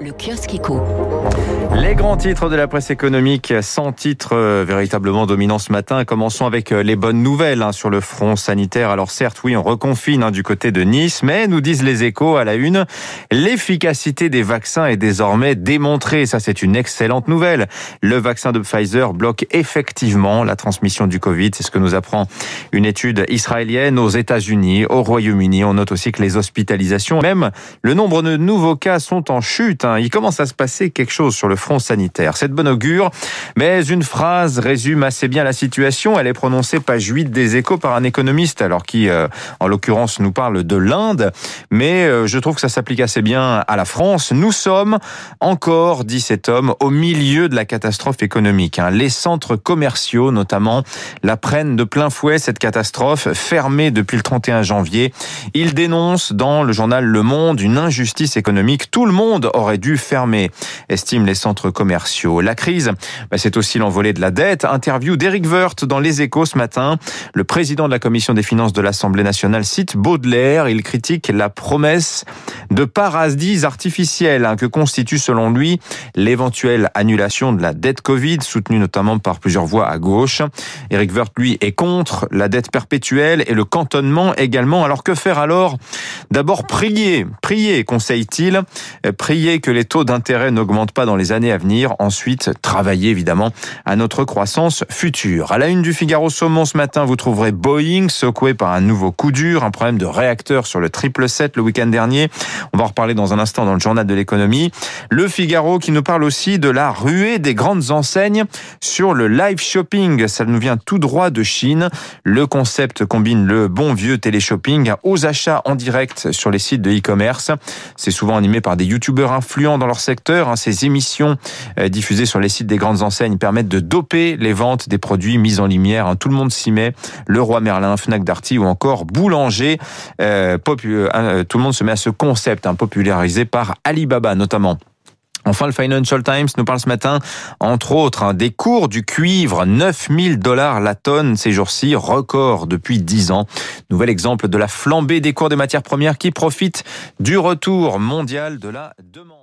le kiosque éco. Les grands titres de la presse économique, 100 titres euh, véritablement dominants ce matin. Commençons avec euh, les bonnes nouvelles hein, sur le front sanitaire. Alors certes, oui, on reconfine hein, du côté de Nice, mais nous disent les échos à la une, l'efficacité des vaccins est désormais démontrée. Ça, c'est une excellente nouvelle. Le vaccin de Pfizer bloque effectivement la transmission du Covid. C'est ce que nous apprend une étude israélienne aux États-Unis, au Royaume-Uni. On note aussi que les hospitalisations, même le nombre de nouveaux cas sont en chute. Il commence à se passer quelque chose sur le front sanitaire. C'est de augure, mais une phrase résume assez bien la situation. Elle est prononcée page 8 des échos par un économiste, alors qui, euh, en l'occurrence, nous parle de l'Inde, mais euh, je trouve que ça s'applique assez bien à la France. Nous sommes encore, dit cet homme, au milieu de la catastrophe économique. Hein. Les centres commerciaux, notamment, la prennent de plein fouet, cette catastrophe, fermée depuis le 31 janvier. Il dénonce dans le journal Le Monde une injustice économique. Tout le monde aurait dû fermer, estiment les centres commerciaux. La crise, bah, c'est aussi l'envolée de la dette. Interview d'Éric Woerth dans Les Échos ce matin. Le président de la commission des finances de l'Assemblée nationale cite Baudelaire. Il critique la promesse de paradis artificiels hein, que constitue selon lui l'éventuelle annulation de la dette Covid, soutenue notamment par plusieurs voix à gauche. Éric Woerth, lui, est contre la dette perpétuelle et le cantonnement également. Alors que faire alors? D'abord prier, prier, conseille-t-il, prier que les taux d'intérêt n'augmentent pas dans les années à venir. Ensuite, travailler évidemment à notre croissance future. À la une du Figaro Saumon ce matin, vous trouverez Boeing secoué par un nouveau coup dur, un problème de réacteur sur le 777 le week-end dernier. On va en reparler dans un instant dans le journal de l'économie. Le Figaro qui nous parle aussi de la ruée des grandes enseignes sur le live shopping. Ça nous vient tout droit de Chine. Le concept combine le bon vieux téléshopping aux achats en direct sur les sites de e-commerce. C'est souvent animé par des youtubeurs influents dans leur secteur. Hein. Ces émissions euh, diffusées sur les sites des grandes enseignes permettent de doper les ventes des produits mis en lumière. Hein. Tout le monde s'y met. Le Roi Merlin, Fnac Darty ou encore Boulanger. Euh, euh, tout le monde se met à ce concept hein, popularisé par Alibaba notamment. Enfin, le Financial Times nous parle ce matin, entre autres, des cours du cuivre, 9000 dollars la tonne ces jours-ci, record depuis 10 ans. Nouvel exemple de la flambée des cours des matières premières qui profite du retour mondial de la demande.